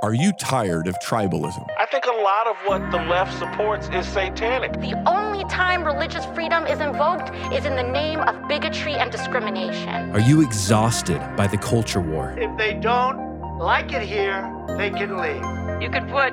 Are you tired of tribalism? I think a lot of what the left supports is satanic. The only time religious freedom is invoked is in the name of bigotry and discrimination. Are you exhausted by the culture war? If they don't like it here, they can leave. You could put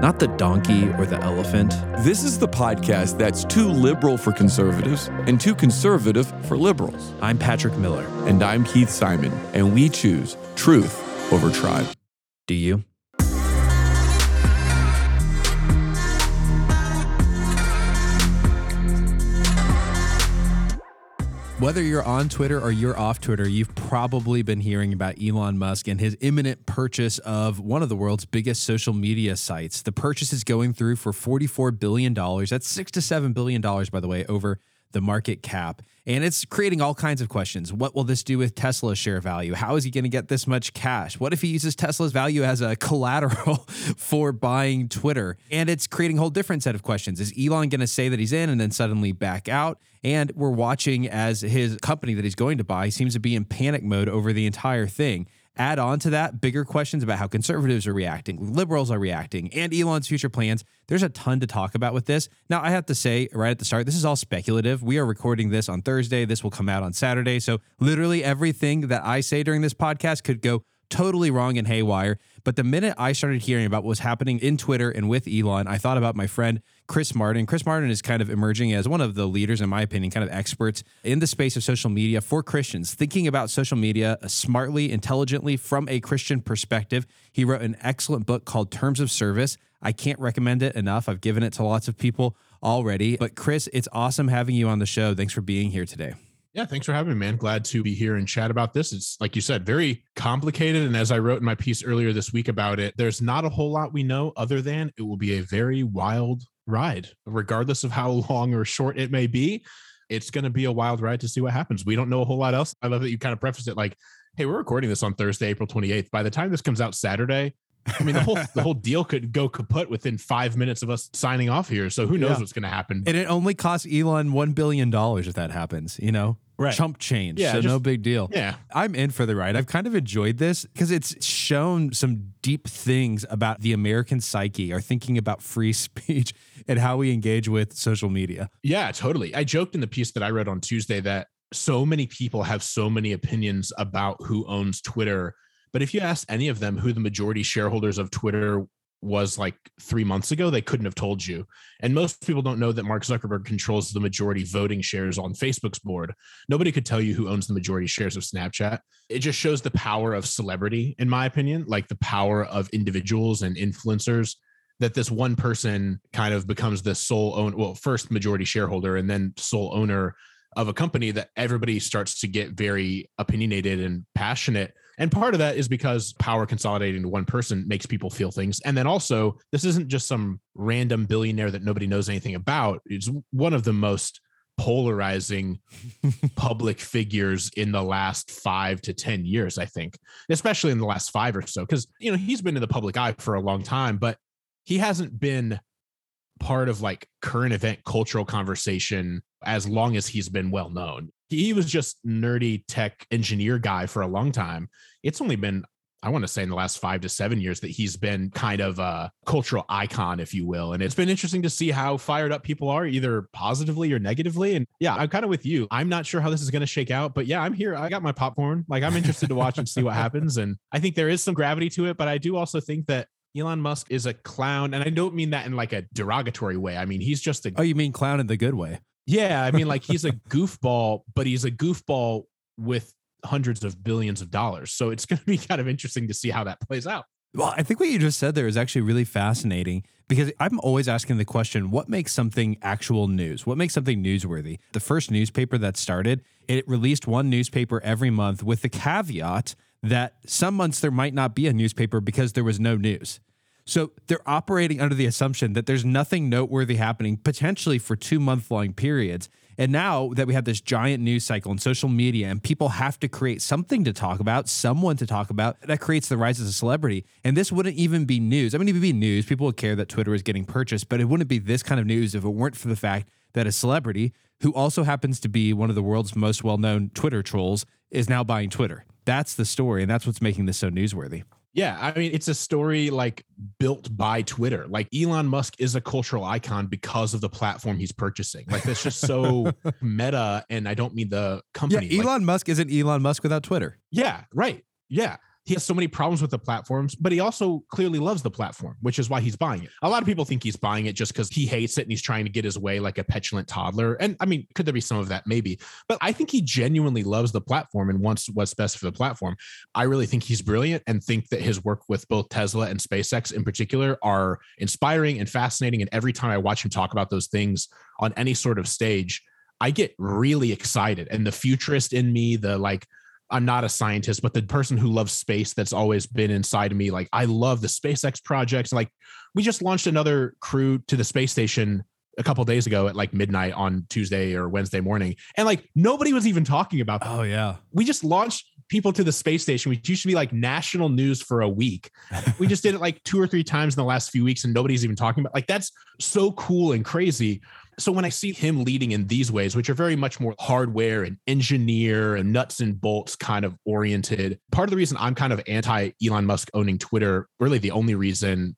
not the donkey or the elephant. This is the podcast that's too liberal for conservatives and too conservative for liberals. I'm Patrick Miller. And I'm Keith Simon, and we choose truth over tribe. Do you? Whether you're on Twitter or you're off Twitter, you've probably been hearing about Elon Musk and his imminent purchase of one of the world's biggest social media sites. The purchase is going through for $44 billion. That's six to $7 billion, by the way, over the market cap. And it's creating all kinds of questions. What will this do with Tesla's share value? How is he going to get this much cash? What if he uses Tesla's value as a collateral for buying Twitter? And it's creating a whole different set of questions. Is Elon going to say that he's in and then suddenly back out? And we're watching as his company that he's going to buy seems to be in panic mode over the entire thing. Add on to that bigger questions about how conservatives are reacting, liberals are reacting, and Elon's future plans. There's a ton to talk about with this. Now, I have to say right at the start, this is all speculative. We are recording this on Thursday. This will come out on Saturday. So, literally everything that I say during this podcast could go totally wrong and haywire. But the minute I started hearing about what was happening in Twitter and with Elon, I thought about my friend Chris Martin. Chris Martin is kind of emerging as one of the leaders, in my opinion, kind of experts in the space of social media for Christians, thinking about social media smartly, intelligently from a Christian perspective. He wrote an excellent book called Terms of Service. I can't recommend it enough. I've given it to lots of people already. But Chris, it's awesome having you on the show. Thanks for being here today. Yeah, thanks for having me, man. Glad to be here and chat about this. It's like you said, very complicated. And as I wrote in my piece earlier this week about it, there's not a whole lot we know other than it will be a very wild ride, regardless of how long or short it may be. It's going to be a wild ride to see what happens. We don't know a whole lot else. I love that you kind of prefaced it like, hey, we're recording this on Thursday, April 28th. By the time this comes out Saturday, I mean, the whole the whole deal could go kaput within five minutes of us signing off here. So who knows yeah. what's going to happen? And it only costs Elon one billion dollars if that happens. You know, right. chump change. Yeah, so just, no big deal. Yeah, I'm in for the ride. I've kind of enjoyed this because it's shown some deep things about the American psyche, or thinking about free speech and how we engage with social media. Yeah, totally. I joked in the piece that I read on Tuesday that so many people have so many opinions about who owns Twitter but if you ask any of them who the majority shareholders of Twitter was like three months ago, they couldn't have told you. And most people don't know that Mark Zuckerberg controls the majority voting shares on Facebook's board. Nobody could tell you who owns the majority shares of Snapchat. It just shows the power of celebrity, in my opinion, like the power of individuals and influencers. That this one person kind of becomes the sole owner, well, first majority shareholder and then sole owner of a company that everybody starts to get very opinionated and passionate and part of that is because power consolidating to one person makes people feel things. And then also, this isn't just some random billionaire that nobody knows anything about. It's one of the most polarizing public figures in the last five to 10 years, I think, especially in the last five or so. Because, you know, he's been in the public eye for a long time, but he hasn't been part of like current event cultural conversation as long as he's been well known he was just nerdy tech engineer guy for a long time. It's only been I want to say in the last five to seven years that he's been kind of a cultural icon, if you will. And it's been interesting to see how fired up people are, either positively or negatively. And yeah, I'm kind of with you. I'm not sure how this is going to shake out, but yeah, I'm here. I got my popcorn. Like I'm interested to watch and see what happens. And I think there is some gravity to it, but I do also think that Elon Musk is a clown. And I don't mean that in like a derogatory way. I mean, he's just a. Oh, you mean clown in the good way? Yeah, I mean, like he's a goofball, but he's a goofball with hundreds of billions of dollars. So it's going to be kind of interesting to see how that plays out. Well, I think what you just said there is actually really fascinating because I'm always asking the question what makes something actual news? What makes something newsworthy? The first newspaper that started, it released one newspaper every month with the caveat that some months there might not be a newspaper because there was no news. So they're operating under the assumption that there's nothing noteworthy happening potentially for two month long periods. And now that we have this giant news cycle and social media, and people have to create something to talk about, someone to talk about, that creates the rise of a celebrity. And this wouldn't even be news. I mean, it would be news. People would care that Twitter is getting purchased, but it wouldn't be this kind of news if it weren't for the fact that a celebrity who also happens to be one of the world's most well known Twitter trolls is now buying Twitter. That's the story, and that's what's making this so newsworthy. Yeah, I mean, it's a story like built by Twitter. Like Elon Musk is a cultural icon because of the platform he's purchasing. Like that's just so meta. And I don't mean the company. Yeah, Elon like, Musk isn't Elon Musk without Twitter. Yeah, right. Yeah he has so many problems with the platforms, but he also clearly loves the platform, which is why he's buying it. A lot of people think he's buying it just because he hates it and he's trying to get his way like a petulant toddler. And I mean, could there be some of that? Maybe. But I think he genuinely loves the platform and wants what's best for the platform. I really think he's brilliant and think that his work with both Tesla and SpaceX in particular are inspiring and fascinating. And every time I watch him talk about those things on any sort of stage, I get really excited. And the futurist in me, the like, I'm not a scientist, but the person who loves space that's always been inside of me. Like I love the SpaceX projects. Like we just launched another crew to the space station a couple days ago at like midnight on Tuesday or Wednesday morning. And like nobody was even talking about that. Oh yeah. We just launched people to the space station, which used to be like national news for a week. we just did it like two or three times in the last few weeks and nobody's even talking about like that's so cool and crazy. So when I see him leading in these ways, which are very much more hardware and engineer and nuts and bolts kind of oriented, part of the reason I'm kind of anti Elon Musk owning Twitter, really the only reason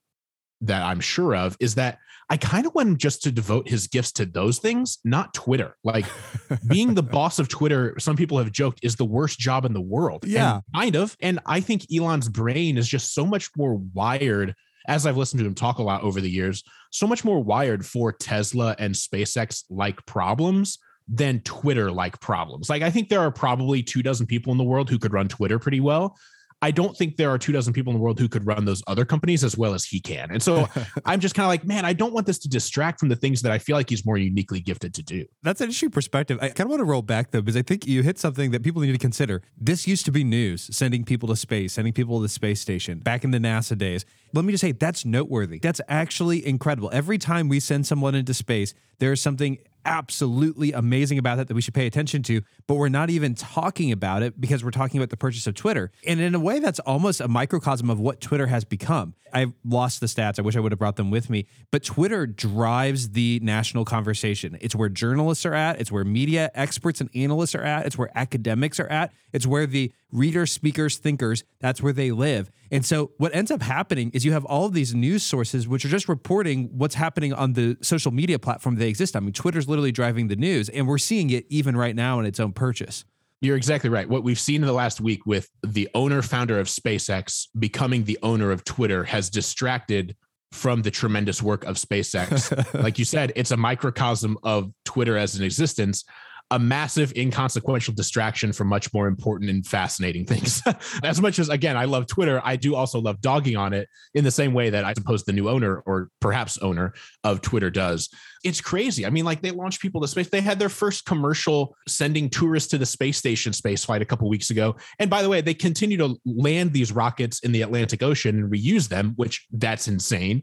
that I'm sure of is that I kind of want him just to devote his gifts to those things, not Twitter. Like being the boss of Twitter, some people have joked is the worst job in the world. Yeah. And kind of. And I think Elon's brain is just so much more wired as I've listened to him talk a lot over the years, so much more wired for Tesla and SpaceX like problems than Twitter like problems. Like, I think there are probably two dozen people in the world who could run Twitter pretty well. I don't think there are two dozen people in the world who could run those other companies as well as he can. And so I'm just kind of like, man, I don't want this to distract from the things that I feel like he's more uniquely gifted to do. That's an interesting perspective. I kind of want to roll back though, because I think you hit something that people need to consider. This used to be news, sending people to space, sending people to the space station back in the NASA days. Let me just say that's noteworthy. That's actually incredible. Every time we send someone into space, there is something absolutely amazing about that that we should pay attention to, but we're not even talking about it because we're talking about the purchase of Twitter. And in a way, that's almost a microcosm of what Twitter has become. I've lost the stats. I wish I would have brought them with me. But Twitter drives the national conversation. It's where journalists are at, it's where media experts and analysts are at, it's where academics are at, it's where the readers, speakers, thinkers, that's where they live. And so what ends up happening is you have all of these news sources which are just reporting what's happening on the social media platform they exist on. I mean, Twitter's literally driving the news, and we're seeing it even right now in its own purchase. You're exactly right. What we've seen in the last week with the owner founder of SpaceX becoming the owner of Twitter has distracted from the tremendous work of SpaceX. like you said, it's a microcosm of Twitter as an existence a massive inconsequential distraction from much more important and fascinating things. as much as again, I love Twitter, I do also love dogging on it in the same way that I suppose the new owner or perhaps owner of Twitter does. It's crazy. I mean, like they launched people to space. They had their first commercial sending tourists to the space station space flight a couple weeks ago. And by the way, they continue to land these rockets in the Atlantic Ocean and reuse them, which that's insane.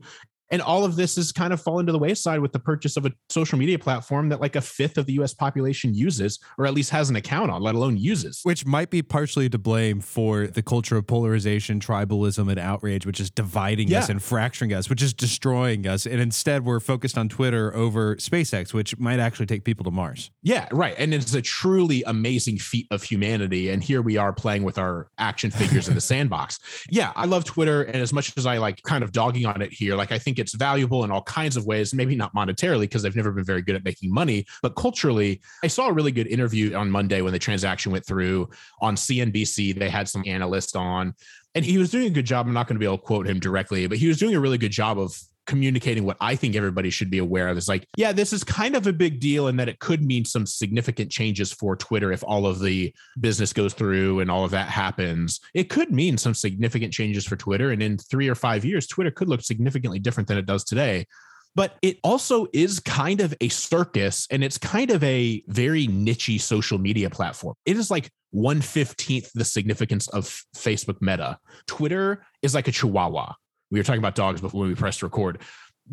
And all of this has kind of fallen to the wayside with the purchase of a social media platform that like a fifth of the US population uses, or at least has an account on, let alone uses. Which might be partially to blame for the culture of polarization, tribalism, and outrage, which is dividing yeah. us and fracturing us, which is destroying us. And instead, we're focused on Twitter over SpaceX, which might actually take people to Mars. Yeah, right. And it's a truly amazing feat of humanity. And here we are playing with our action figures in the sandbox. Yeah, I love Twitter. And as much as I like kind of dogging on it here, like I think it's valuable in all kinds of ways, maybe not monetarily because they've never been very good at making money, but culturally. I saw a really good interview on Monday when the transaction went through on CNBC. They had some analyst on, and he was doing a good job. I'm not going to be able to quote him directly, but he was doing a really good job of communicating what I think everybody should be aware of is like, yeah, this is kind of a big deal and that it could mean some significant changes for Twitter if all of the business goes through and all of that happens. It could mean some significant changes for Twitter. And in three or five years, Twitter could look significantly different than it does today. But it also is kind of a circus and it's kind of a very nichey social media platform. It is like 115th the significance of Facebook Meta. Twitter is like a chihuahua we were talking about dogs before we pressed record.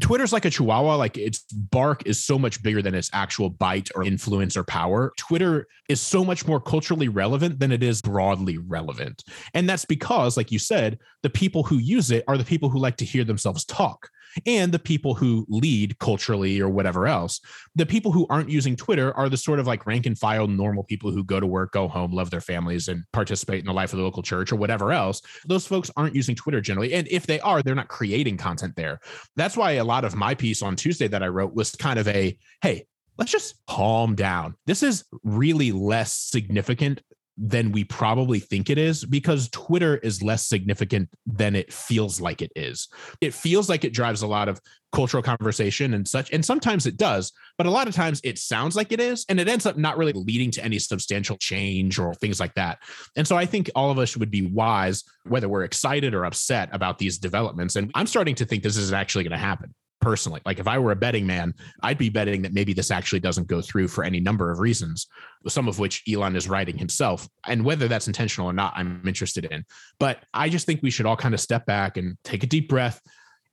Twitter's like a chihuahua. Like its bark is so much bigger than its actual bite or influence or power. Twitter is so much more culturally relevant than it is broadly relevant. And that's because, like you said, the people who use it are the people who like to hear themselves talk and the people who lead culturally or whatever else. The people who aren't using Twitter are the sort of like rank and file normal people who go to work, go home, love their families, and participate in the life of the local church or whatever else. Those folks aren't using Twitter generally. And if they are, they're not creating content there. That's why a lot of my piece on Tuesday that I wrote was kind of a hey, let's just calm down. This is really less significant than we probably think it is because Twitter is less significant than it feels like it is. It feels like it drives a lot of cultural conversation and such. And sometimes it does, but a lot of times it sounds like it is. And it ends up not really leading to any substantial change or things like that. And so I think all of us would be wise, whether we're excited or upset about these developments. And I'm starting to think this is actually going to happen personally. Like if I were a betting man, I'd be betting that maybe this actually doesn't go through for any number of reasons, some of which Elon is writing himself. And whether that's intentional or not, I'm interested in. But I just think we should all kind of step back and take a deep breath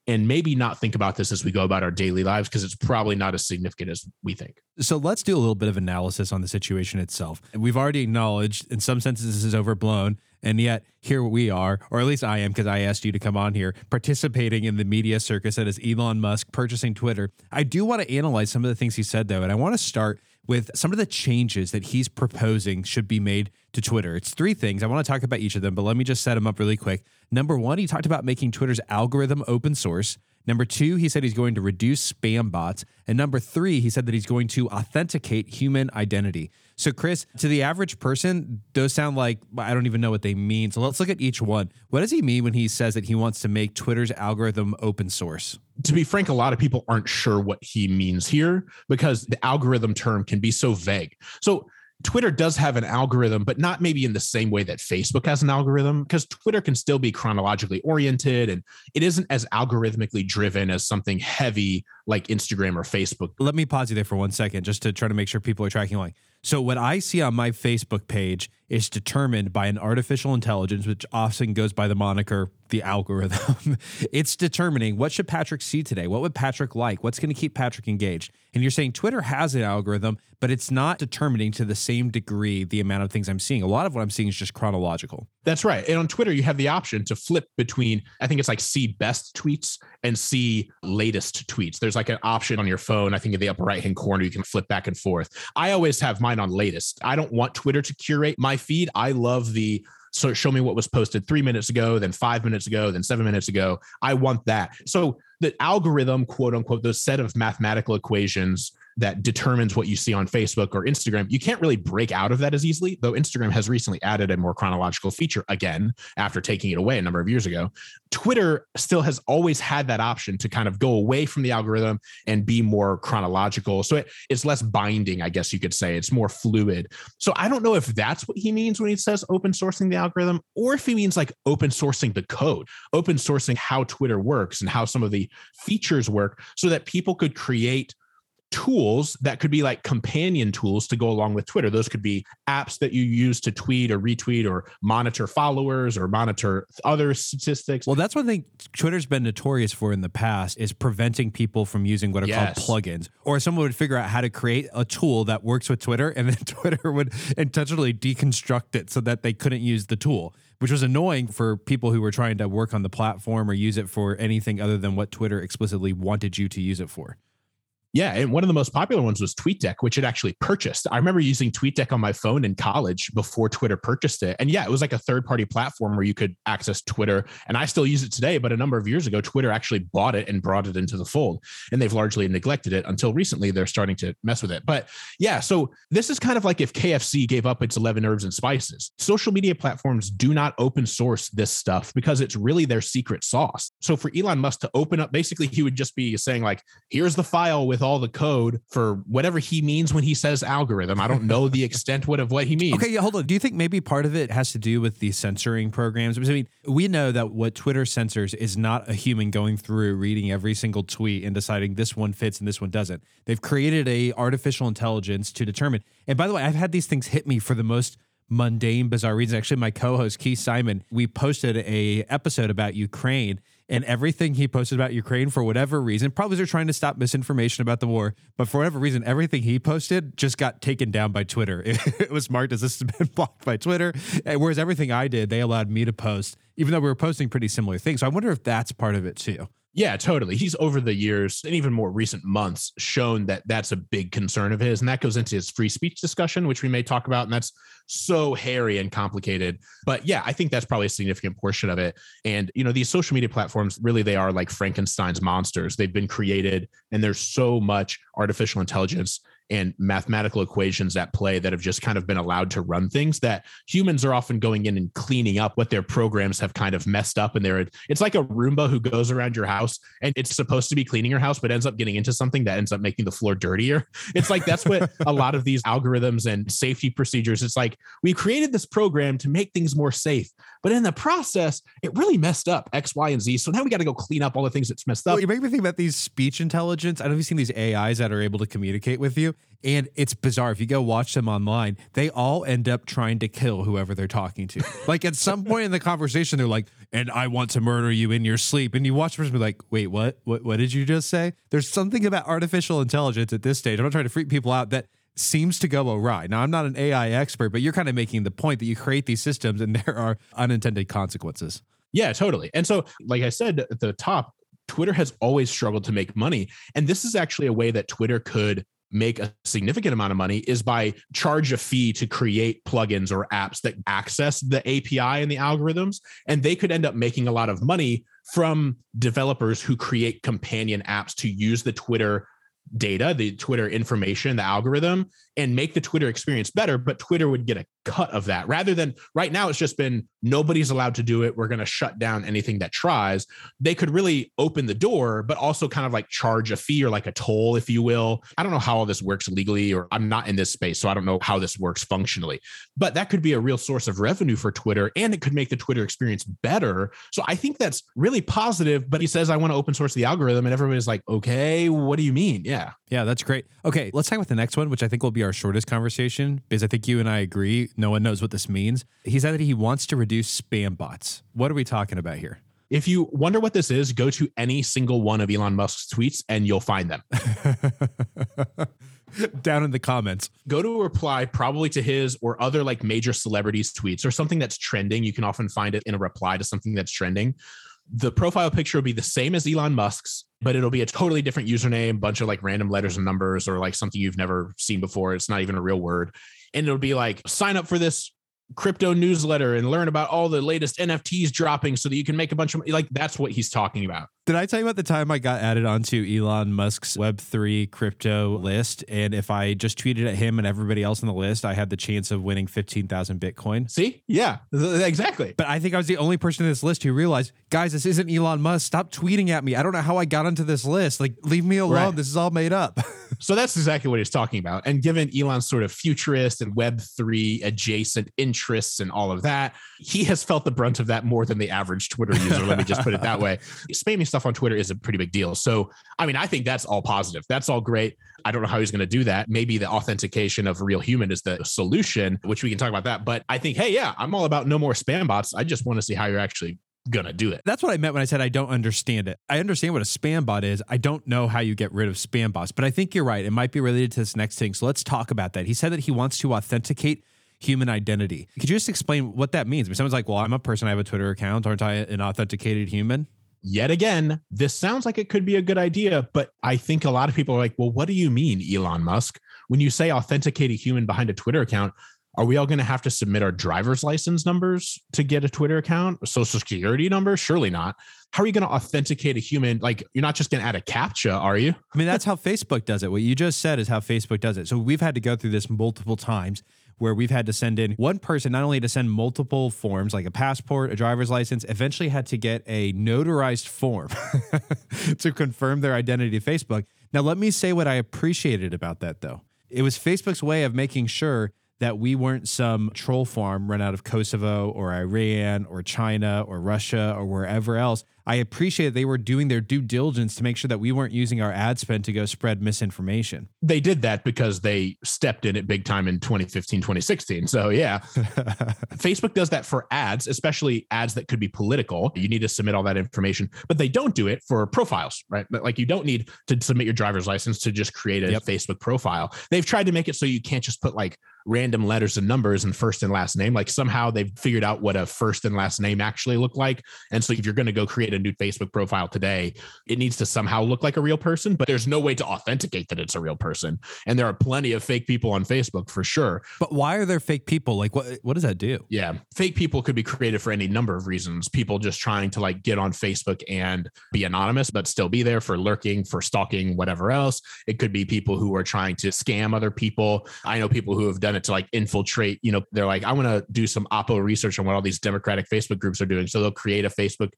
and maybe not think about this as we go about our daily lives because it's probably not as significant as we think. So let's do a little bit of analysis on the situation itself. We've already acknowledged in some senses this is overblown. And yet here we are, or at least I am, because I asked you to come on here, participating in the media circus that is Elon Musk purchasing Twitter. I do want to analyze some of the things he said, though, and I want to start with some of the changes that he's proposing should be made to Twitter. It's three things. I want to talk about each of them, but let me just set them up really quick. Number one, he talked about making Twitter's algorithm open source. Number two, he said he's going to reduce spam bots. And number three, he said that he's going to authenticate human identity. So, Chris, to the average person, those sound like I don't even know what they mean. So, let's look at each one. What does he mean when he says that he wants to make Twitter's algorithm open source? To be frank, a lot of people aren't sure what he means here because the algorithm term can be so vague. So, Twitter does have an algorithm, but not maybe in the same way that Facebook has an algorithm, because Twitter can still be chronologically oriented and it isn't as algorithmically driven as something heavy like Instagram or Facebook. Let me pause you there for one second just to try to make sure people are tracking along. So, what I see on my Facebook page is determined by an artificial intelligence, which often goes by the moniker the algorithm. it's determining what should Patrick see today? What would Patrick like? What's going to keep Patrick engaged? And you're saying Twitter has an algorithm, but it's not determining to the same degree the amount of things I'm seeing. A lot of what I'm seeing is just chronological. That's right. And on Twitter, you have the option to flip between, I think it's like see best tweets and see latest tweets. There's like an option on your phone, I think in the upper right hand corner, you can flip back and forth. I always have mine on latest. I don't want Twitter to curate my feed. I love the so show me what was posted three minutes ago, then five minutes ago, then seven minutes ago. I want that. So the algorithm, quote unquote, those set of mathematical equations that determines what you see on Facebook or Instagram, you can't really break out of that as easily, though Instagram has recently added a more chronological feature again after taking it away a number of years ago. Twitter still has always had that option to kind of go away from the algorithm and be more chronological. So it, it's less binding, I guess you could say. It's more fluid. So I don't know if that's what he means when he says open sourcing the algorithm or if he means like open sourcing the code, open sourcing how Twitter works and how some of the features work so that people could create tools that could be like companion tools to go along with Twitter. Those could be apps that you use to tweet or retweet or monitor followers or monitor other statistics. Well, that's one thing Twitter's been notorious for in the past is preventing people from using what are Yes. called plugins. Or someone would figure out how to create a tool that works with Twitter and then Twitter would intentionally deconstruct it so that they couldn't use the tool. Which was annoying for people who were trying to work on the platform or use it for anything other than what Twitter explicitly wanted you to use it for. Yeah, and one of the most popular ones was TweetDeck, which it actually purchased. I remember using TweetDeck on my phone in college before Twitter purchased it. And yeah, it was like a third-party platform where you could access Twitter. And I still use it today, but a number of years ago, Twitter actually bought it and brought it into the fold. And they've largely neglected it until recently. They're starting to mess with it. But yeah, so this is kind of like if KFC gave up its 11 herbs and spices. Social media platforms do not open source this stuff because it's really their secret sauce. So for Elon Musk to open up, basically, he would just be saying, like, here's the file with all the code for whatever he means when he says algorithm. I don't know the extent what of what he means. Okay, yeah, hold on. Do you think maybe part of it has to do with the censoring programs? Because I mean, we know that what Twitter censors is not a human going through reading every single tweet and deciding this one fits and this one doesn't. They've created a artificial intelligence to determine. And by the way, I've had these things hit me for the most mundane, bizarre reasons. Actually, my co-host Keith Simon, we posted a episode about Ukraine. And everything he posted about Ukraine for whatever reason, probably they're trying to stop misinformation about the war, but for whatever reason, everything he posted just got taken down by Twitter. It, was marked as this has been blocked by Twitter, whereas everything I did, they allowed me to post, even though we were posting pretty similar things. So I wonder if that's part of it too. Yeah, totally. He's over the years and even more recent months shown that that's a big concern of his. And that goes into his free speech discussion, which we may talk about. And that's so hairy and complicated. But yeah, I think that's probably a significant portion of it. And, you know, these social media platforms really, they are like Frankenstein's monsters. They've been created and there's so much artificial intelligence and mathematical equations at play that have just kind of been allowed to run things that humans are often going in and cleaning up what their programs have kind of messed up. And they're it's like a roomba who goes around your house and it's supposed to be cleaning your house but ends up getting into something that ends up making the floor dirtier. It's like that's what a lot of these algorithms and safety procedures it's like we created this program to make things more safe but in the process it really messed up x y and z. So now we got to go clean up all the things that's messed up. well, you make me think about these speech intelligence. I don't know if you've seen these ais that are able to communicate with you and it's bizarre. If you go watch them online, they all end up trying to kill whoever they're talking to. like at some point in the conversation, they're like, and I want to murder you in your sleep. And you watch the person be like, wait, what? What what did you just say? There's something about artificial intelligence at this stage. I'm not trying to freak people out that seems to go awry. Now, I'm not an AI expert, but you're kind of making the point that you create these systems and there are unintended consequences. Yeah, totally. And so, like I said at the top, Twitter has always struggled to make money. And this is actually a way that Twitter could make a significant amount of money is by charge a fee to create plugins or apps that access the API and the algorithms. And they could end up making a lot of money from developers who create companion apps to use the Twitter data, the Twitter information, the algorithm, and make the Twitter experience better. But Twitter would get a cut of that rather than right now, it's just been nobody's allowed to do it. We're going to shut down anything that tries. They could really open the door, but also kind of like charge a fee or like a toll, if you will. I don't know how all this works legally, or I'm not in this space, so I don't know how this works functionally, but that could be a real source of revenue for Twitter and it could make the Twitter experience better. So I think that's really positive. But he says, I want to open source the algorithm, and everybody's like, okay, what do you mean? Yeah. Yeah, that's great. Okay, let's talk about the next one, which I think will be shortest conversation because I think you and I agree. No one knows what this means. He said that he wants to reduce spam bots. What are we talking about here? If you wonder what this is, go to any single one of Elon Musk's tweets and you'll find them. Down in the comments. Go to a reply probably to his or other like major celebrities' tweets or something that's trending. You can often find it in a reply to something that's trending the profile picture will be the same as Elon Musk's, but it'll be a totally different username, bunch of like random letters and numbers or like something you've never seen before. It's not even a real word. And it'll be like, sign up for this crypto newsletter and learn about all the latest NFTs dropping so that you can make a bunch of like that's what he's talking about. Did I tell you about the time I got added onto Elon Musk's Web3 crypto list? And if I just tweeted at him and everybody else on the list, I had the chance of winning 15,000 Bitcoin. See? Yeah, exactly. But I think I was the only person in this list who realized, guys, this isn't Elon Musk. Stop tweeting at me. I don't know how I got onto this list. Like, leave me alone. Right. This is all made up. so that's exactly what he's talking about. And given Elon's sort of futurist and Web3 adjacent interests and all of that, he has felt the brunt of that more than the average Twitter user. let me just put it that way. Spammy stuff on Twitter is a pretty big deal. So, I mean, I think that's all positive. That's all great. I don't know how he's going to do that. Maybe the authentication of real human is the solution, which we can talk about that. But I think, hey, yeah, I'm all about no more spam bots. I just want to see how you're actually gonna do it. That's what I meant when I said I don't understand it. I understand what a spam bot is. I don't know how you get rid of spam bots, but I think you're right. It might be related to this next thing. So let's talk about that. He said that he wants to authenticate human identity. Could you just explain what that means? If someone's like, well, I'm a person, I have a Twitter account. Aren't I an authenticated human? Yet again, this sounds like it could be a good idea, but I think a lot of people are like, well, what do you mean, Elon Musk? When you say authenticate a human behind a Twitter account, are we all going to have to submit our driver's license numbers to get a Twitter account, a social security number? Surely not. How are you going to authenticate a human? Like, you're not just going to add a CAPTCHA, are you? I mean, that's how Facebook does it. What you just said is how Facebook does it. So we've had to go through this multiple times where we've had to send in one person not only to send multiple forms like a passport, a driver's license, eventually had to get a notarized form to confirm their identity to Facebook. Now, let me say what I appreciated about that though. It was Facebook's way of making sure that we weren't some troll farm run out of Kosovo or Iran or China or Russia or wherever else. I appreciate they were doing their due diligence to make sure that we weren't using our ad spend to go spread misinformation. They did that because they stepped in it big time in 2015, 2016. So, yeah, Facebook does that for ads, especially ads that could be political. You need to submit all that information, but they don't do it for profiles, right? Like, you don't need to submit your driver's license to just create a yep. Facebook profile. They've tried to make it so you can't just put like random letters and numbers and first and last name. Like somehow they've figured out what a first and last name actually look like. And so if you're going to go create a new Facebook profile today, it needs to somehow look like a real person, but there's no way to authenticate that it's a real person. And there are plenty of fake people on Facebook for sure. But why are there fake people? Like what what does that do? Yeah. Fake people could be created for any number of reasons. People just trying to like get on Facebook and be anonymous, but still be there for lurking, for stalking, whatever else. It could be people who are trying to scam other people. I know people who have done it to like infiltrate, you know, they're like, I want to do some Oppo research on what all these Democratic Facebook groups are doing. So they'll create a Facebook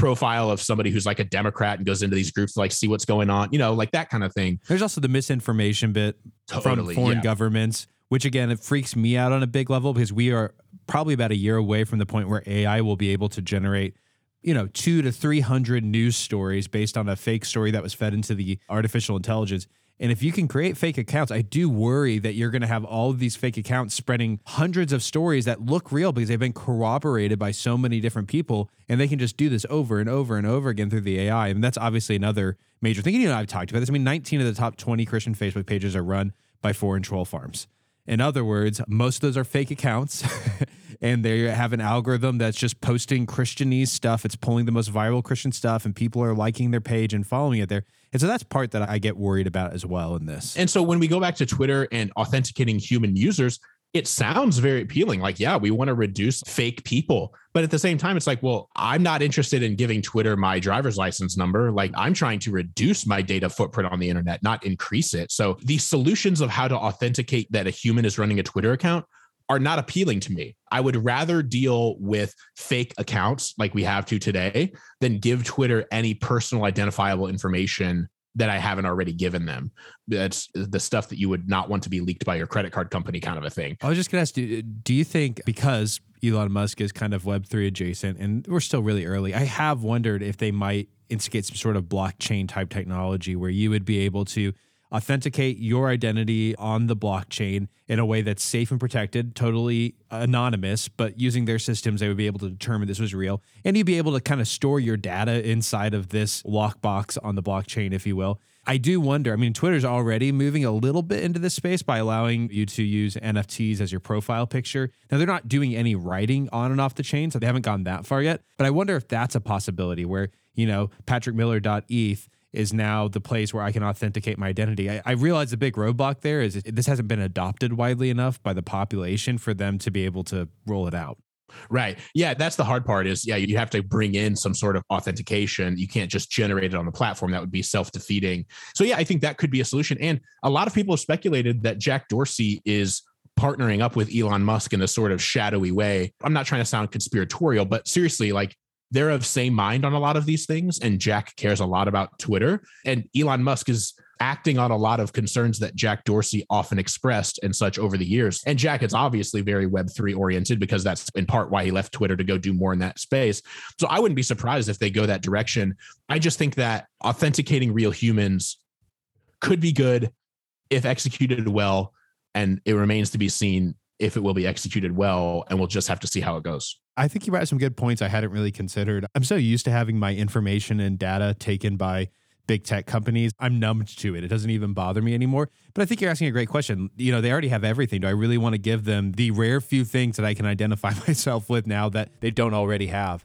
profile of somebody who's like a Democrat and goes into these groups to like see what's going on, you know, like that kind of thing. There's also the misinformation bit totally, from foreign yeah. governments, which again, it freaks me out on a big level because we are probably about a year away from the point where AI will be able to generate you know, two to 300 news stories based on a fake story that was fed into the artificial intelligence. And if you can create fake accounts, I do worry that you're going to have all of these fake accounts spreading hundreds of stories that look real because they've been corroborated by so many different people. And they can just do this over and over and over again through the AI. And that's obviously another major thing. You know, I've talked about this. I mean, 19 of the top 20 Christian Facebook pages are run by foreign troll farms. In other words, most of those are fake accounts. and they have an algorithm that's just posting Christianese stuff. It's pulling the most viral Christian stuff, and people are liking their page and following it there. And so that's part that I get worried about as well in this. And so when we go back to Twitter and authenticating human users, it sounds very appealing. Like, yeah, we want to reduce fake people. But at the same time, it's like, well, I'm not interested in giving Twitter my driver's license number. Like, I'm trying to reduce my data footprint on the internet, not increase it. So, the solutions of how to authenticate that a human is running a Twitter account are not appealing to me. I would rather deal with fake accounts like we have to today than give Twitter any personal identifiable information that I haven't already given them. That's the stuff that you would not want to be leaked by your credit card company, kind of a thing. I was just going to ask you do you think because Elon Musk is kind of Web3 adjacent and we're still really early, I have wondered if they might instigate some sort of blockchain type technology where you would be able to authenticate your identity on the blockchain in a way that's safe and protected, totally anonymous, but using their systems, they would be able to determine this was real. And you'd be able to kind of store your data inside of this lockbox on the blockchain, if you will. I do wonder. I mean, Twitter's already moving a little bit into this space by allowing you to use NFTs as your profile picture. Now, they're not doing any writing on and off the chain, so they haven't gone that far yet. But I wonder if that's a possibility where, you know, patrickmiller.eth is now the place where I can authenticate my identity. I, I realize the big roadblock there is this hasn't been adopted widely enough by the population for them to be able to roll it out. Right. Yeah, that's the hard part is yeah, you have to bring in some sort of authentication. You can't just generate it on the platform. That would be self-defeating. So yeah, I think that could be a solution. And a lot of people have speculated that Jack Dorsey is partnering up with Elon Musk in a sort of shadowy way. I'm not trying to sound conspiratorial, but seriously, like they're of same mind on a lot of these things and jack cares a lot about twitter. And elon musk is acting on a lot of concerns that jack dorsey often expressed and such over the years. And jack is obviously very web3 oriented because that's in part why he left twitter to go do more in that space. So i wouldn't be surprised if they go that direction. I just think that authenticating real humans could be good if executed well and it remains to be seen if it will be executed well and we'll just have to see how it goes I think you brought some good points I hadn't really considered. I'm so used to having my information and data taken by big tech companies. I'm numbed to it. It doesn't even bother me anymore. But I think you're asking a great question. You know, they already have everything. Do I really want to give them the rare few things that I can identify myself with now that they don't already have?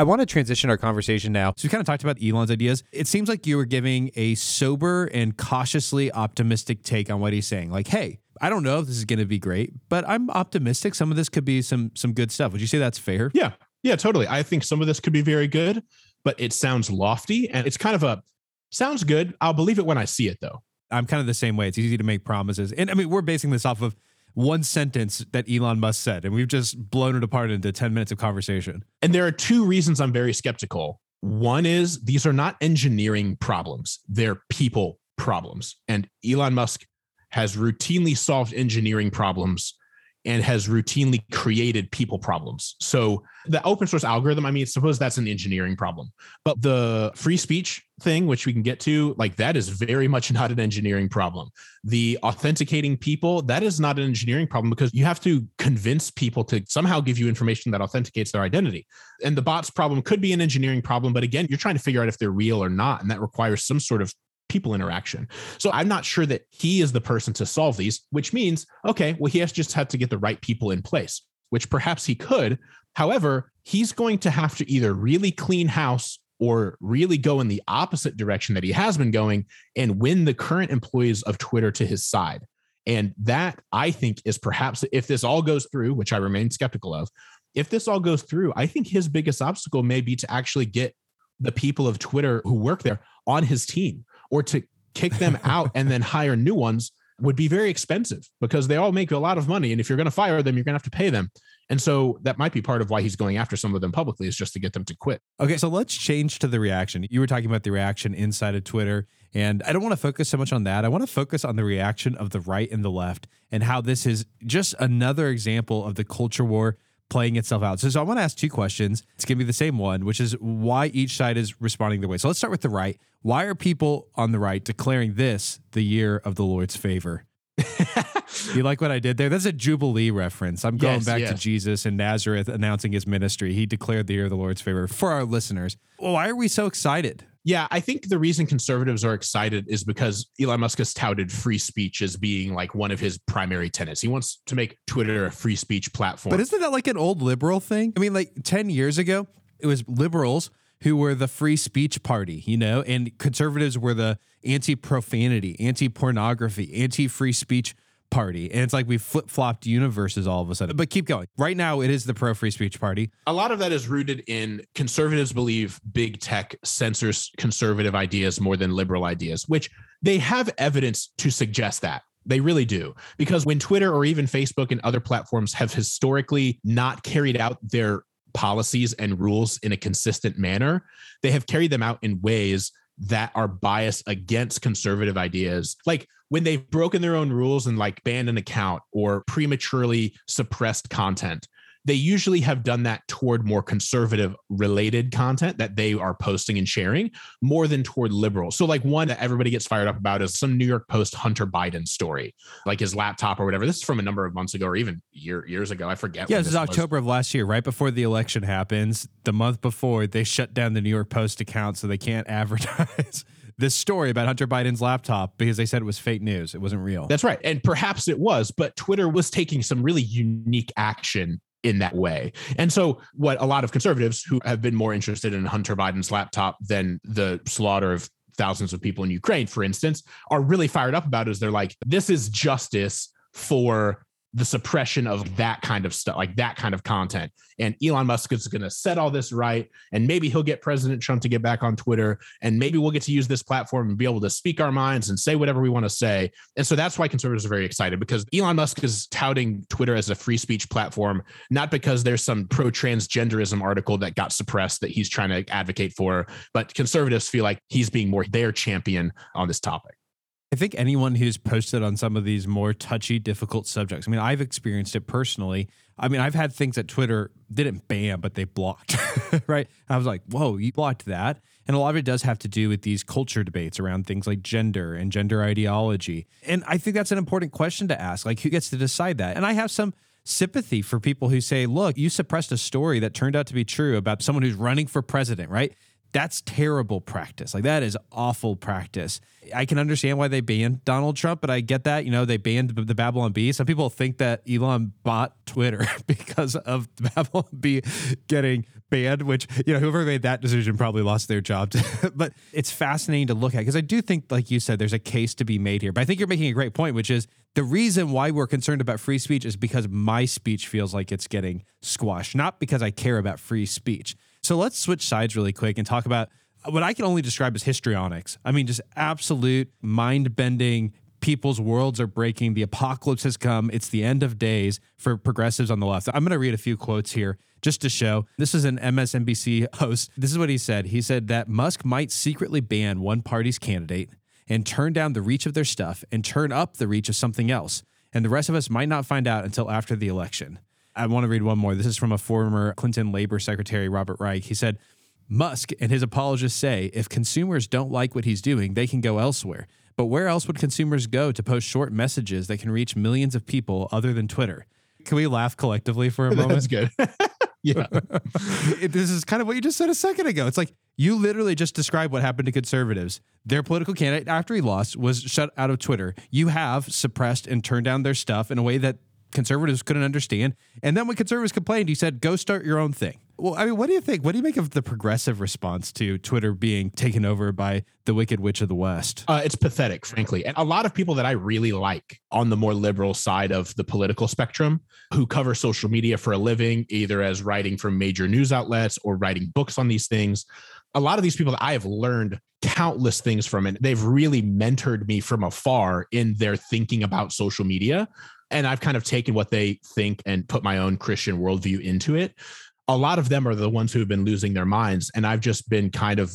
I want to transition our conversation now. So we kind of talked about Elon's ideas. It seems like you were giving a sober and cautiously optimistic take on what he's saying. Like, hey, I don't know if this is going to be great, but I'm optimistic. Some of this could be some some good stuff. Would you say that's fair? Yeah. Yeah, totally. I think some of this could be very good, but it sounds lofty and it's kind of a sounds good. I'll believe it when I see it though. I'm kind of the same way. It's easy to make promises. And I mean, we're basing this off of one sentence that Elon Musk said, and we've just blown it apart into 10 minutes of conversation. And there are two reasons I'm very skeptical. One is these are not engineering problems, they're people problems. And Elon Musk has routinely solved engineering problems and has routinely created people problems. So the open source algorithm, I mean, suppose that's an engineering problem, but the free speech thing, which we can get to, like that is very much not an engineering problem. The authenticating people, that is not an engineering problem because you have to convince people to somehow give you information that authenticates their identity. And the bots problem could be an engineering problem, but again, you're trying to figure out if they're real or not. And that requires some sort of people interaction. So I'm not sure that he is the person to solve these, which means, okay, well, he has just had to get the right people in place, which perhaps he could. However, he's going to have to either really clean house or really go in the opposite direction that he has been going and win the current employees of Twitter to his side. And that I think is perhaps if this all goes through, which I remain skeptical of, if this all goes through, I think his biggest obstacle may be to actually get the people of Twitter who work there on his team or to kick them out and then hire new ones would be very expensive because they all make a lot of money. And if you're going to fire them, you're going to have to pay them. And so that might be part of why he's going after some of them publicly is just to get them to quit. Okay, so let's change to the reaction. You were talking about the reaction inside of Twitter, and I don't want to focus so much on that. I want to focus on the reaction of the right and the left and how this is just another example of the culture war playing itself out. So, so I want to ask two questions. It's going to be the same one, which is why each side is responding the way. So let's start with the right. Why are people on the right declaring this the year of the Lord's favor? you like what I did there? That's a Jubilee reference. I'm going Yes, back yes. to Jesus in Nazareth announcing his ministry. He declared the year of the Lord's favor for our listeners. Well, why are we so excited? Yeah, I think the reason conservatives are excited is because Elon Musk has touted free speech as being like one of his primary tenets. He wants to make Twitter a free speech platform. But isn't that like an old liberal thing? I mean, like 10 years ago, it was liberals who were the free speech party, you know, and conservatives were the anti profanity, anti pornography, anti free speech party. And it's like we flip flopped universes all of a sudden. But keep going. Right now, it is the pro free speech party. a lot of that is rooted in conservatives believe big tech censors conservative ideas more than liberal ideas, which they have evidence to suggest that. They really do. Because when Twitter or even Facebook and other platforms have historically not carried out their policies and rules in a consistent manner, they have carried them out in ways that are biased against conservative ideas. Like when they've broken their own rules and like banned an account or prematurely suppressed content, they usually have done that toward more conservative related content that they are posting and sharing more than toward liberal. So, like one that everybody gets fired up about is some New York Post Hunter Biden story, like his laptop or whatever. This is from a number of months ago or even year, years ago. I forget. Yeah, this is was. October of last year, right before the election happens. The month before, they shut down the New York Post account so they can't advertise this story about Hunter Biden's laptop because they said it was fake news. It wasn't real. That's right. And perhaps it was, but Twitter was taking some really unique action in that way. And so, what a lot of conservatives who have been more interested in Hunter Biden's laptop than the slaughter of thousands of people in Ukraine, for instance, are really fired up about is they're like, this is justice for the suppression of that kind of stuff, like that kind of content. And Elon Musk is going to set all this right. And maybe he'll get President Trump to get back on Twitter. And maybe we'll get to use this platform and be able to speak our minds and say whatever we want to say. And so that's why conservatives are very excited because Elon Musk is touting Twitter as a free speech platform, not because there's some pro transgenderism article that got suppressed that he's trying to advocate for, but conservatives feel like he's being more their champion on this topic. I think anyone who's posted on some of these more touchy, difficult subjects. I mean, I've experienced it personally. I mean, I've had things that Twitter didn't ban, but they blocked, right? And I was like, whoa, you blocked that. And a lot of it does have to do with these culture debates around things like gender and gender ideology. And I think that's an important question to ask. Like, who gets to decide that? And I have some sympathy for people who say, look, you suppressed a story that turned out to be true about someone who's running for president, right? That's terrible practice. Like that is awful practice. I can understand why they banned Donald Trump, but I get that. You know, they banned the Babylon Bee. Some people think that Elon bought Twitter because of the Babylon Bee getting banned, which, you know, whoever made that decision probably lost their job. but it's fascinating to look at because I do think, like you said, there's a case to be made here. But I think you're making a great point, which is the reason why we're concerned about free speech is because my speech feels like it's getting squashed, not because I care about free speech. So let's switch sides really quick and talk about what I can only describe as histrionics. I mean, just absolute mind bending. People's worlds are breaking. The apocalypse has come. It's the end of days for progressives on the left. I'm going to read a few quotes here just to show. This is an MSNBC host. This is what he said. He said that Musk might secretly ban one party's candidate and turn down the reach of their stuff and turn up the reach of something else. And the rest of us might not find out until after the election. I want to read one more. This is from a former Clinton Labor Secretary, Robert Reich. He said, Musk and his apologists say if consumers don't like what he's doing, they can go elsewhere. But where else would consumers go to post short messages that can reach millions of people other than Twitter? Can we laugh collectively for a moment? That's good. yeah. this is kind of what you just said a second ago. It's like you literally just described what happened to conservatives. Their political candidate, after he lost, was shut out of Twitter. You have suppressed and turned down their stuff in a way that conservatives couldn't understand. And then when conservatives complained, you said, go start your own thing. Well, I mean, what do you think? What do you make of the progressive response to Twitter being taken over by the Wicked Witch of the West? Uh, it's pathetic, frankly. And a lot of people that I really like on the more liberal side of the political spectrum who cover social media for a living, either as writing for major news outlets or writing books on these things. A lot of these people that I have learned countless things from, and they've really mentored me from afar in their thinking about social media and I've kind of taken what they think and put my own Christian worldview into it. A lot of them are the ones who have been losing their minds, and I've just been kind of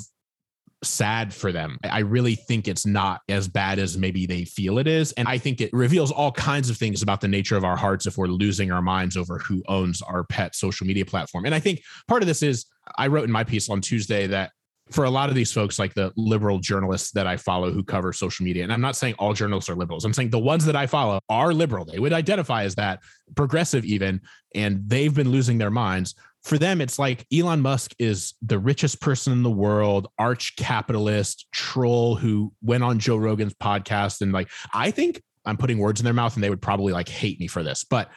sad for them. I really think it's not as bad as maybe they feel it is. And I think it reveals all kinds of things about the nature of our hearts if we're losing our minds over who owns our pet social media platform. And I think part of this is I wrote in my piece on Tuesday that for a lot of these folks, like the liberal journalists that I follow who cover social media, and I'm not saying all journalists are liberals, I'm saying the ones that I follow are liberal. They would identify as that, progressive even, and they've been losing their minds. For them, it's like Elon Musk is the richest person in the world, arch capitalist, troll who went on Joe Rogan's podcast. And like, I think I'm putting words in their mouth and they would probably like hate me for this, but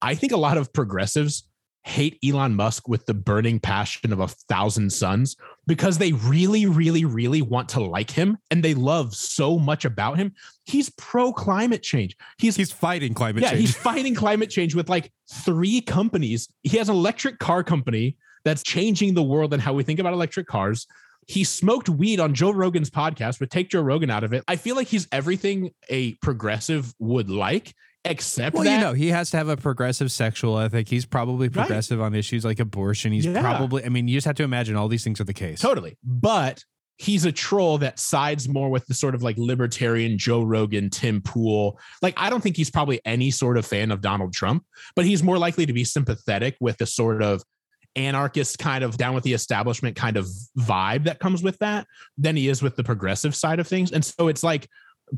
I think a lot of progressives hate Elon Musk with the burning passion of a thousand suns because they really, really, really want to like him and they love so much about him. He's pro climate change. He's he's fighting climate yeah, change. he's fighting climate change with like three companies. He has an electric car company that's changing the world and how we think about electric cars. He smoked weed on Joe Rogan's podcast, but take Joe Rogan out of it. I feel like he's everything a progressive would like except well, that, you know, he has to have a progressive sexual ethic. He's probably progressive right. on issues like abortion. He's yeah. probably, I mean, you just have to imagine all these things are the case. Totally. But he's a troll that sides more with the sort of like libertarian Joe Rogan, Tim Pool. Like, I don't think he's probably any sort of fan of Donald Trump, but he's more likely to be sympathetic with the sort of anarchist kind of down with the establishment kind of vibe that comes with that than he is with the progressive side of things. And so it's like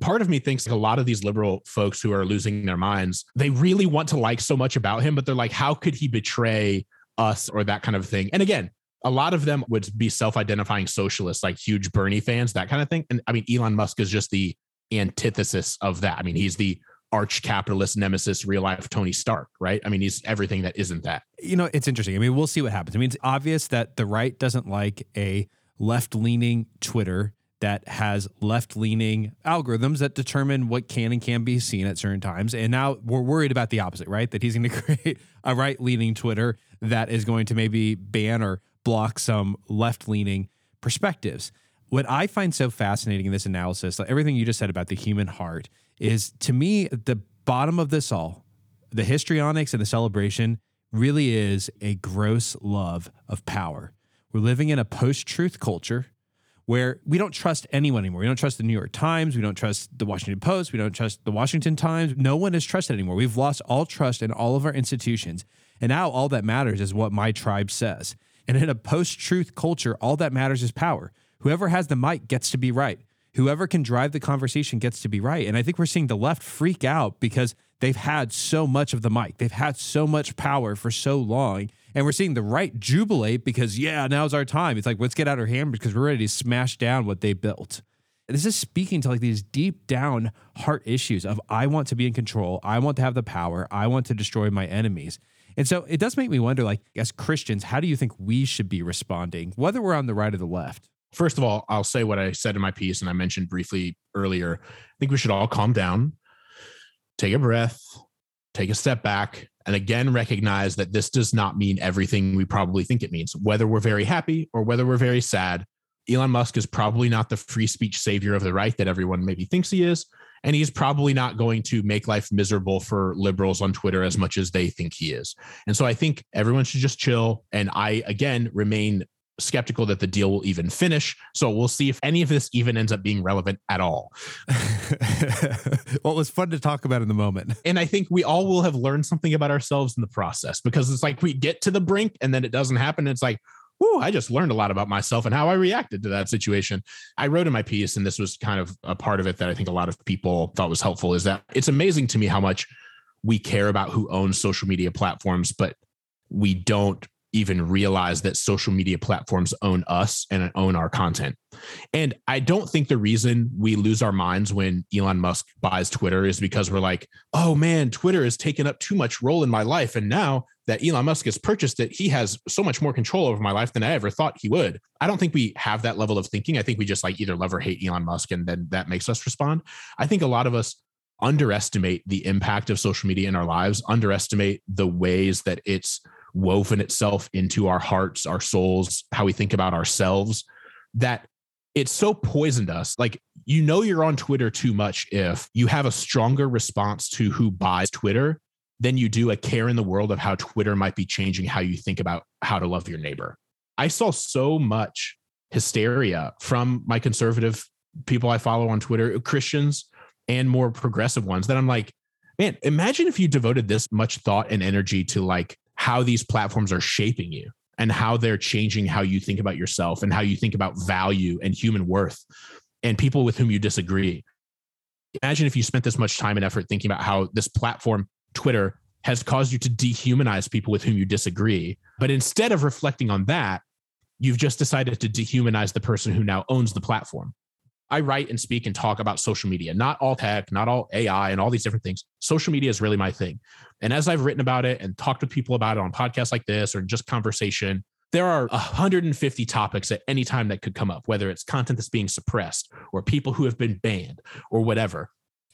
part of me thinks like a lot of these liberal folks who are losing their minds, they really want to like so much about him, but they're like, how could he betray us or that kind of thing? And again, a lot of them would be self-identifying socialists, like huge Bernie fans, that kind of thing. And I mean, Elon Musk is just the antithesis of that. I mean, he's the arch capitalist nemesis, real life Tony Stark, right? I mean, he's everything that isn't that. You know, it's interesting. I mean, we'll see what happens. I mean, it's obvious that the right doesn't like a left leaning Twitter that has left leaning algorithms that determine what can and can be seen at certain times. And now we're worried about the opposite, right? That he's going to create a right leaning Twitter that is going to maybe ban or block some left leaning perspectives. What I find so fascinating in this analysis, like everything you just said about the human heart, is to me, the bottom of this all, the histrionics and the celebration really is a gross love of power. We're living in a post truth culture where we don't trust anyone anymore. We don't trust the New York Times. We don't trust the Washington Post. We don't trust the Washington Times. No one is trusted anymore. We've lost all trust in all of our institutions. And now all that matters is what my tribe says. And in a post truth culture, all that matters is power. Whoever has the mic gets to be right. Whoever can drive the conversation gets to be right. And I think we're seeing the left freak out because they've had so much of the mic. They've had so much power for so long and we're seeing the right jubilate because, yeah, now's our time. It's like, let's get out our hand because we're ready to smash down what they built. This is speaking to like these deep down heart issues of I want to be in control. I want to have the power. I want to destroy my enemies. And so it does make me wonder, like, as Christians, how do you think we should be responding, whether we're on the right or the left? First of all, I'll say what I said in my piece and I mentioned briefly earlier. I think we should all calm down, take a breath, take a step back, and again recognize that this does not mean everything we probably think it means, whether we're very happy or whether we're very sad. Elon Musk is probably not the free speech savior of the right that everyone maybe thinks he is. And he's probably not going to make life miserable for liberals on Twitter as much as they think he is. And so I think everyone should just chill. And I, again, remain skeptical that the deal will even finish. So we'll see if any of this even ends up being relevant at all. well, it was fun to talk about in the moment. And I think we all will have learned something about ourselves in the process because it's like we get to the brink and then it doesn't happen. It's like, Whew, I just learned a lot about myself and how I reacted to that situation. I wrote in my piece, and this was kind of a part of it that I think a lot of people thought was helpful, is that it's amazing to me how much we care about who owns social media platforms, but we don't even realize that social media platforms own us and own our content. And I don't think the reason we lose our minds when Elon Musk buys Twitter is because we're like, oh man, Twitter has taken up too much role in my life. And now that Elon Musk has purchased it, he has so much more control over my life than I ever thought he would. I don't think we have that level of thinking. I think we just like either love or hate Elon Musk and then that makes us respond. I think a lot of us underestimate the impact of social media in our lives, underestimate the ways that it's woven itself into our hearts, our souls, how we think about ourselves, that it's so poisoned us. Like, you know, you're on Twitter too much if you have a stronger response to who buys Twitter than you do a care in the world of how Twitter might be changing how you think about how to love your neighbor. I saw so much hysteria from my conservative people I follow on Twitter, Christians and more progressive ones, that I'm like, man, imagine if you devoted this much thought and energy to like how these platforms are shaping you and how they're changing how you think about yourself and how you think about value and human worth and people with whom you disagree. Imagine if you spent this much time and effort thinking about how this platform, Twitter, has caused you to dehumanize people with whom you disagree. But instead of reflecting on that, you've just decided to dehumanize the person who now owns the platform. I write and speak and talk about social media, not all tech, not all AI, and all these different things. Social media is really my thing. And as I've written about it and talked with people about it on podcasts like this or just conversation, there are 150 topics at any time that could come up, whether it's content that's being suppressed or people who have been banned or whatever.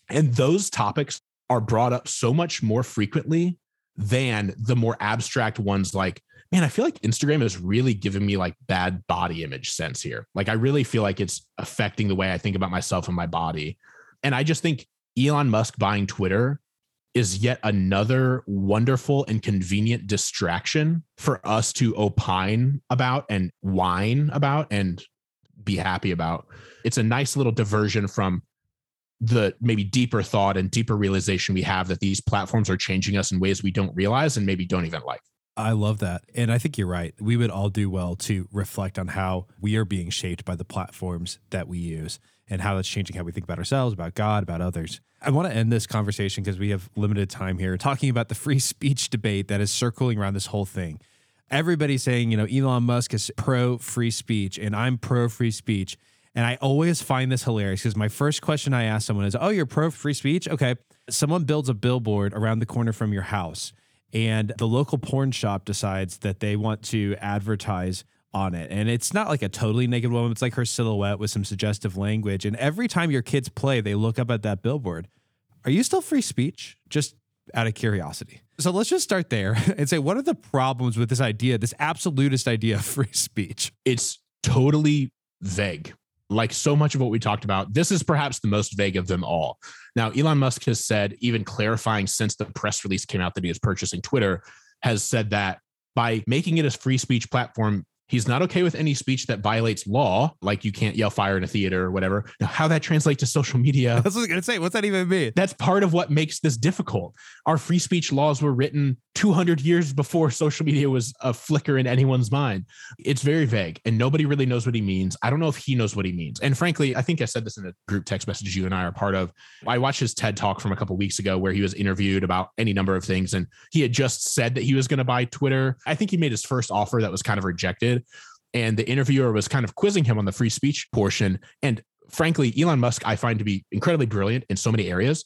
And those topics are brought up so much more frequently than the more abstract ones like man, I feel like Instagram is really giving me like bad body image sense here. Like I really feel like it's affecting the way I think about myself and my body. And I just think Elon Musk buying Twitter is yet another wonderful and convenient distraction for us to opine about and whine about and be happy about. It's a nice little diversion from the maybe deeper thought and deeper realization we have that these platforms are changing us in ways we don't realize and maybe don't even like. I love that. And I think you're right. We would all do well to reflect on how we are being shaped by the platforms that we use and how that's changing how we think about ourselves, about God, about others. I want to end this conversation because we have limited time here talking about the free speech debate that is circling around this whole thing. Everybody's saying, you know, Elon Musk is pro free speech and I'm pro free speech. And I always find this hilarious because my first question I ask someone is, Oh, you're pro free speech? Okay. Someone builds a billboard around the corner from your house and the local porn shop decides that they want to advertise on it. And it's not like a totally naked woman, it's like her silhouette with some suggestive language. And every time your kids play, they look up at that billboard. Are you still free speech? Just out of curiosity. So let's just start there and say, what are the problems with this idea, this absolutist idea of free speech? It's totally vague. Like so much of what we talked about, this is perhaps the most vague of them all. Now, Elon Musk has said, even clarifying since the press release came out that he is purchasing Twitter, has said that by making it a free speech platform, He's not okay with any speech that violates law, like you can't yell fire in a theater or whatever. Now, how that translates to social media. That's what I was going to say. What's that even mean? That's part of what makes this difficult. Our free speech laws were written 200 years before social media was a flicker in anyone's mind. It's very vague and nobody really knows what he means. I don't know if he knows what he means. And frankly, I think I said this in a group text message you and I are part of. I watched his TED talk from a couple weeks ago where he was interviewed about any number of things and he had just said that he was going to buy Twitter. I think he made his first offer that was kind of rejected and the interviewer was kind of quizzing him on the free speech portion. And frankly, Elon Musk, I find to be incredibly brilliant in so many areas.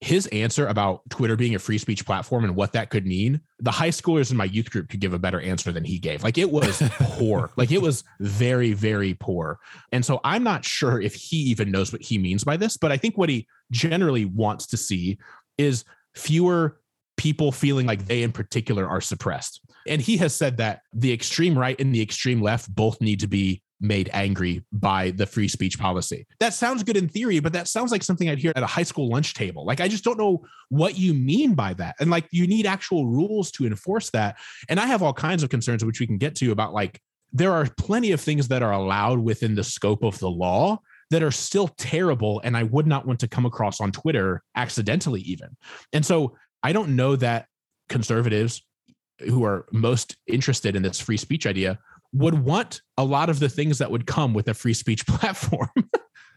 His answer about Twitter being a free speech platform and what that could mean, the high schoolers in my youth group could give a better answer than he gave. Like it was poor. Like it was very, very poor. And so I'm not sure if he even knows what he means by this, but I think what he generally wants to see is fewer people feeling like they in particular are suppressed. And he has said that the extreme right and the extreme left both need to be made angry by the free speech policy. That sounds good in theory, but that sounds like something I'd hear at a high school lunch table. Like, I just don't know what you mean by that. And like, you need actual rules to enforce that. And I have all kinds of concerns, which we can get to about like, there are plenty of things that are allowed within the scope of the law that are still terrible. And I would not want to come across on Twitter accidentally, even. And so I don't know that conservatives who are most interested in this free speech idea would want a lot of the things that would come with a free speech platform.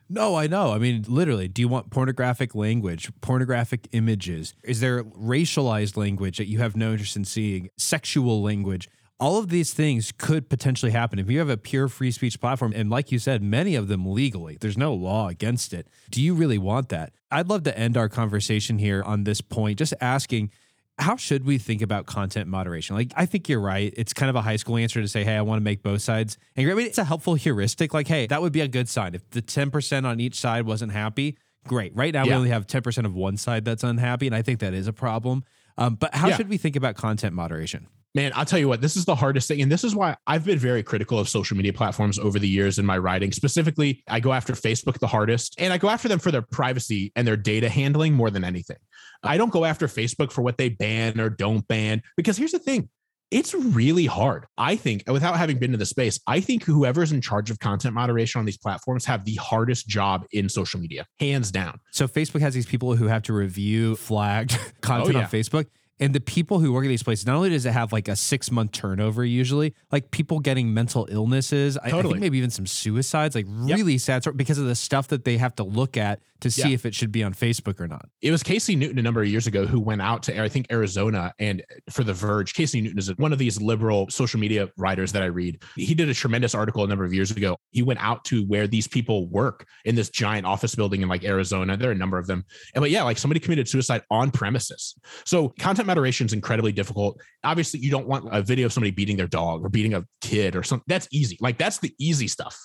no, I know. I mean, literally, do you want pornographic language, pornographic images? Is there racialized language that you have no interest in seeing? Sexual language? All of these things could potentially happen if you have a pure free speech platform. And like you said, many of them legally, there's no law against it. Do you really want that? I'd love to end our conversation here on this point, just asking how should we think about content moderation? Like, I think you're right. It's kind of a high school answer to say, hey, I want to make both sides. And I mean, it's a helpful heuristic. Like, hey, that would be a good sign. If the 10% on each side wasn't happy, great. Right now, yeah. we only have 10% of one side that's unhappy. And I think that is a problem. Um, but how yeah. should we think about content moderation? Man, I'll tell you what, this is the hardest thing. And this is why I've been very critical of social media platforms over the years in my writing. Specifically, I go after Facebook the hardest, and I go after them for their privacy and their data handling more than anything. I don't go after Facebook for what they ban or don't ban, because here's the thing. It's really hard. I think, without having been to the space, I think whoever's in charge of content moderation on these platforms have the hardest job in social media, hands down. So, Facebook has these people who have to review flagged content oh, yeah. on Facebook and the people who work at these places, not only does it have like a six month turnover usually, like people getting mental illnesses, totally. I, I think maybe even some suicides, like really yep. sad because of the stuff that they have to look at to see yeah. if it should be on Facebook or not. It was Casey Newton a number of years ago who went out to I think Arizona and uh, for The Verge. Casey Newton is one of these liberal social media writers that I read. He did a tremendous article a number of years ago. He went out to where these people work in this giant office building in like Arizona. There are a number of them. And but yeah, like somebody committed suicide on premises. So content moderation is incredibly difficult. Obviously, you don't want a video of somebody beating their dog or beating a kid or something. That's easy. Like that's the easy stuff.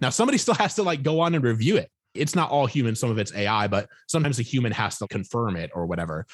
Now somebody still has to like go on and review it it's not all human some of it's ai but sometimes a human has to confirm it or whatever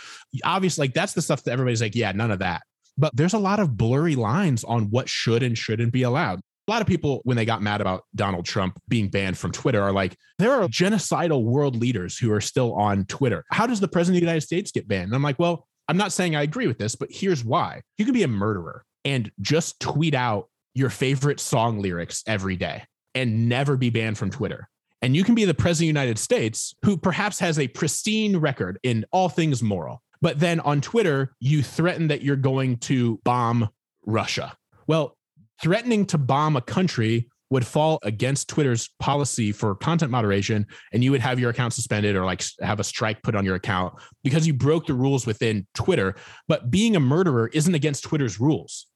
obviously like that's the stuff that everybody's like yeah none of that but there's a lot of blurry lines on what should and shouldn't be allowed a lot of people when they got mad about donald trump being banned from twitter are like there are genocidal world leaders who are still on twitter how does the president of the united states get banned and i'm like well i'm not saying i agree with this but here's why you can be a murderer and just tweet out your favorite song lyrics every day and never be banned from twitter and you can be the president of the United States who perhaps has a pristine record in all things moral. But then on Twitter, you threaten that you're going to bomb Russia. Well, threatening to bomb a country would fall against Twitter's policy for content moderation, and you would have your account suspended or like have a strike put on your account because you broke the rules within Twitter. But being a murderer isn't against Twitter's rules.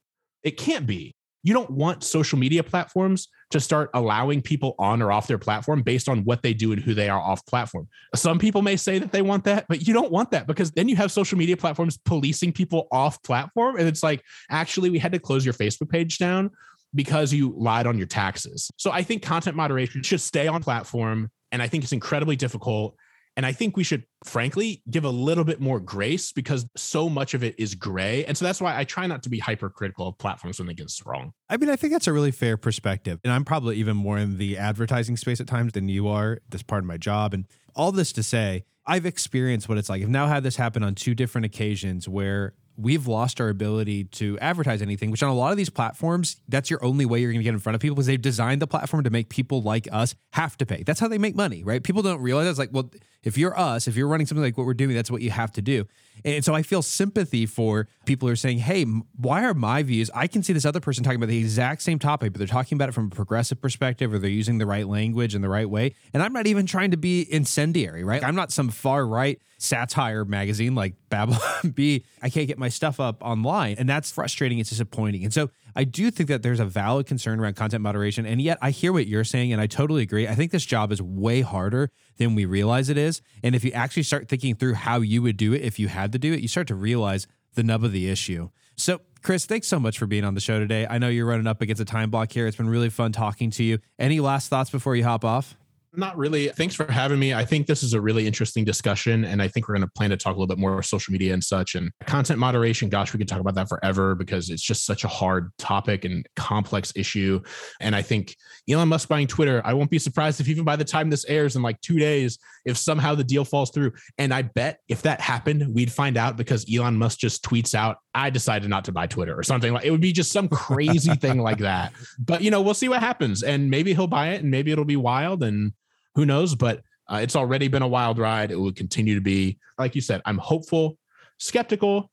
It can't be you don't want social media platforms to start allowing people on or off their platform based on what they do and who they are off platform. Some people may say that they want that, but you don't want that because then you have social media platforms policing people off platform. And it's like, actually, we had to close your Facebook page down because you lied on your taxes. So I think content moderation should stay on platform. And I think it's incredibly difficult. And I think we should, frankly, give a little bit more grace because so much of it is gray. And so that's why I try not to be hypercritical of platforms when they get this wrong. I mean, I think that's a really fair perspective. And I'm probably even more in the advertising space at times than you are. That's part of my job. And all this to say, I've experienced what it's like. I've now had this happen on two different occasions where we've lost our ability to advertise anything, which on a lot of these platforms, that's your only way you're going to get in front of people because they've designed the platform to make people like us have to pay. That's how they make money, right? People don't realize it's like, well, if you're us, if you're running something like what we're doing, that's what you have to do. And so I feel sympathy for people who are saying, hey, why are my views? I can see this other person talking about the exact same topic, but they're talking about it from a progressive perspective or they're using the right language in the right way. And I'm not even trying to be incendiary, right? I'm not some far right satire magazine like Babylon Bee. I can't get my stuff up online. And that's frustrating. It's disappointing. And so I do think that there's a valid concern around content moderation. And yet I hear what you're saying, and I totally agree. I think this job is way harder than we realize it is. And if you actually start thinking through how you would do it if you had to do it, you start to realize the nub of the issue. So, Chris, thanks so much for being on the show today. I know you're running up against a time block here. It's been really fun talking to you. Any last thoughts before you hop off? Not really. Thanks for having me. I think this is a really interesting discussion. And I think we're going to plan to talk a little bit more social media and such and content moderation. Gosh, we could talk about that forever because it's just such a hard topic and complex issue. And I think Elon Musk buying Twitter, I won't be surprised if even by the time this airs in like two days, if somehow the deal falls through. And I bet if that happened, we'd find out because Elon Musk just tweets out, I decided not to buy Twitter or something like it would be just some crazy thing like that. But you know, we'll see what happens. And maybe he'll buy it and maybe it'll be wild. And who knows? But uh, it's already been a wild ride. It will continue to be. Like you said, I'm hopeful, skeptical.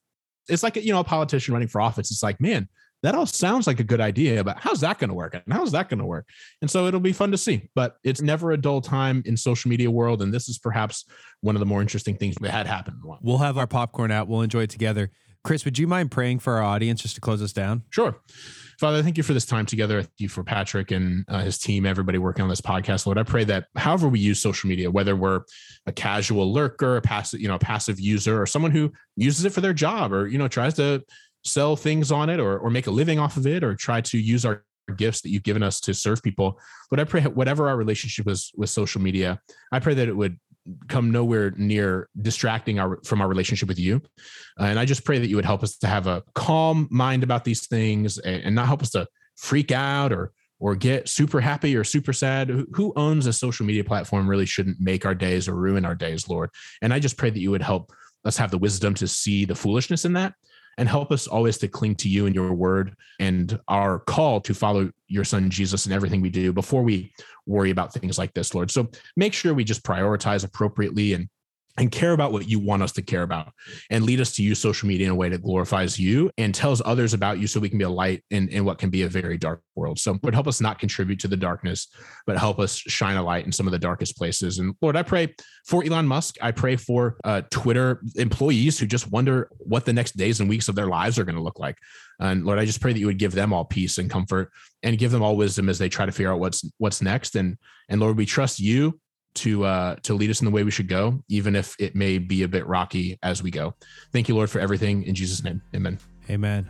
It's like you know a politician running for office. It's like, man, that all sounds like a good idea, but how's that going to work? And how's that going to work? And so it'll be fun to see. But it's never a dull time in social media world, and this is perhaps one of the more interesting things that had happened. We'll have our popcorn out. We'll enjoy it together. Chris, would you mind praying for our audience just to close us down? Sure. Father, thank you for this time together. Thank you for Patrick and uh, his team, everybody working on this podcast. Lord, I pray that however we use social media, whether we're a casual lurker, a passive, you know, passive user, or someone who uses it for their job, or you know, tries to sell things on it, or or make a living off of it, or try to use our gifts that you've given us to serve people. But I pray whatever our relationship is with social media, I pray that it would come nowhere near distracting our from our relationship with you. Uh, and I just pray that you would help us to have a calm mind about these things and, and not help us to freak out or or get super happy or super sad. Who owns a social media platform really shouldn't make our days or ruin our days, Lord. And I just pray that you would help us have the wisdom to see the foolishness in that and help us always to cling to you and your word and our call to follow your son Jesus in everything we do before we worry about things like this, Lord. So make sure we just prioritize appropriately and and care about what you want us to care about and lead us to use social media in a way that glorifies you and tells others about you so we can be a light in, in what can be a very dark world. So would help us not contribute to the darkness, but help us shine a light in some of the darkest places. And Lord, I pray for Elon Musk. I pray for uh, Twitter employees who just wonder what the next days and weeks of their lives are going to look like. And Lord, I just pray that you would give them all peace and comfort and give them all wisdom as they try to figure out what's what's next. And and Lord, we trust you to uh, to lead us in the way we should go, even if it may be a bit rocky as we go. Thank you, Lord, for everything. In Jesus' name, Amen. Amen.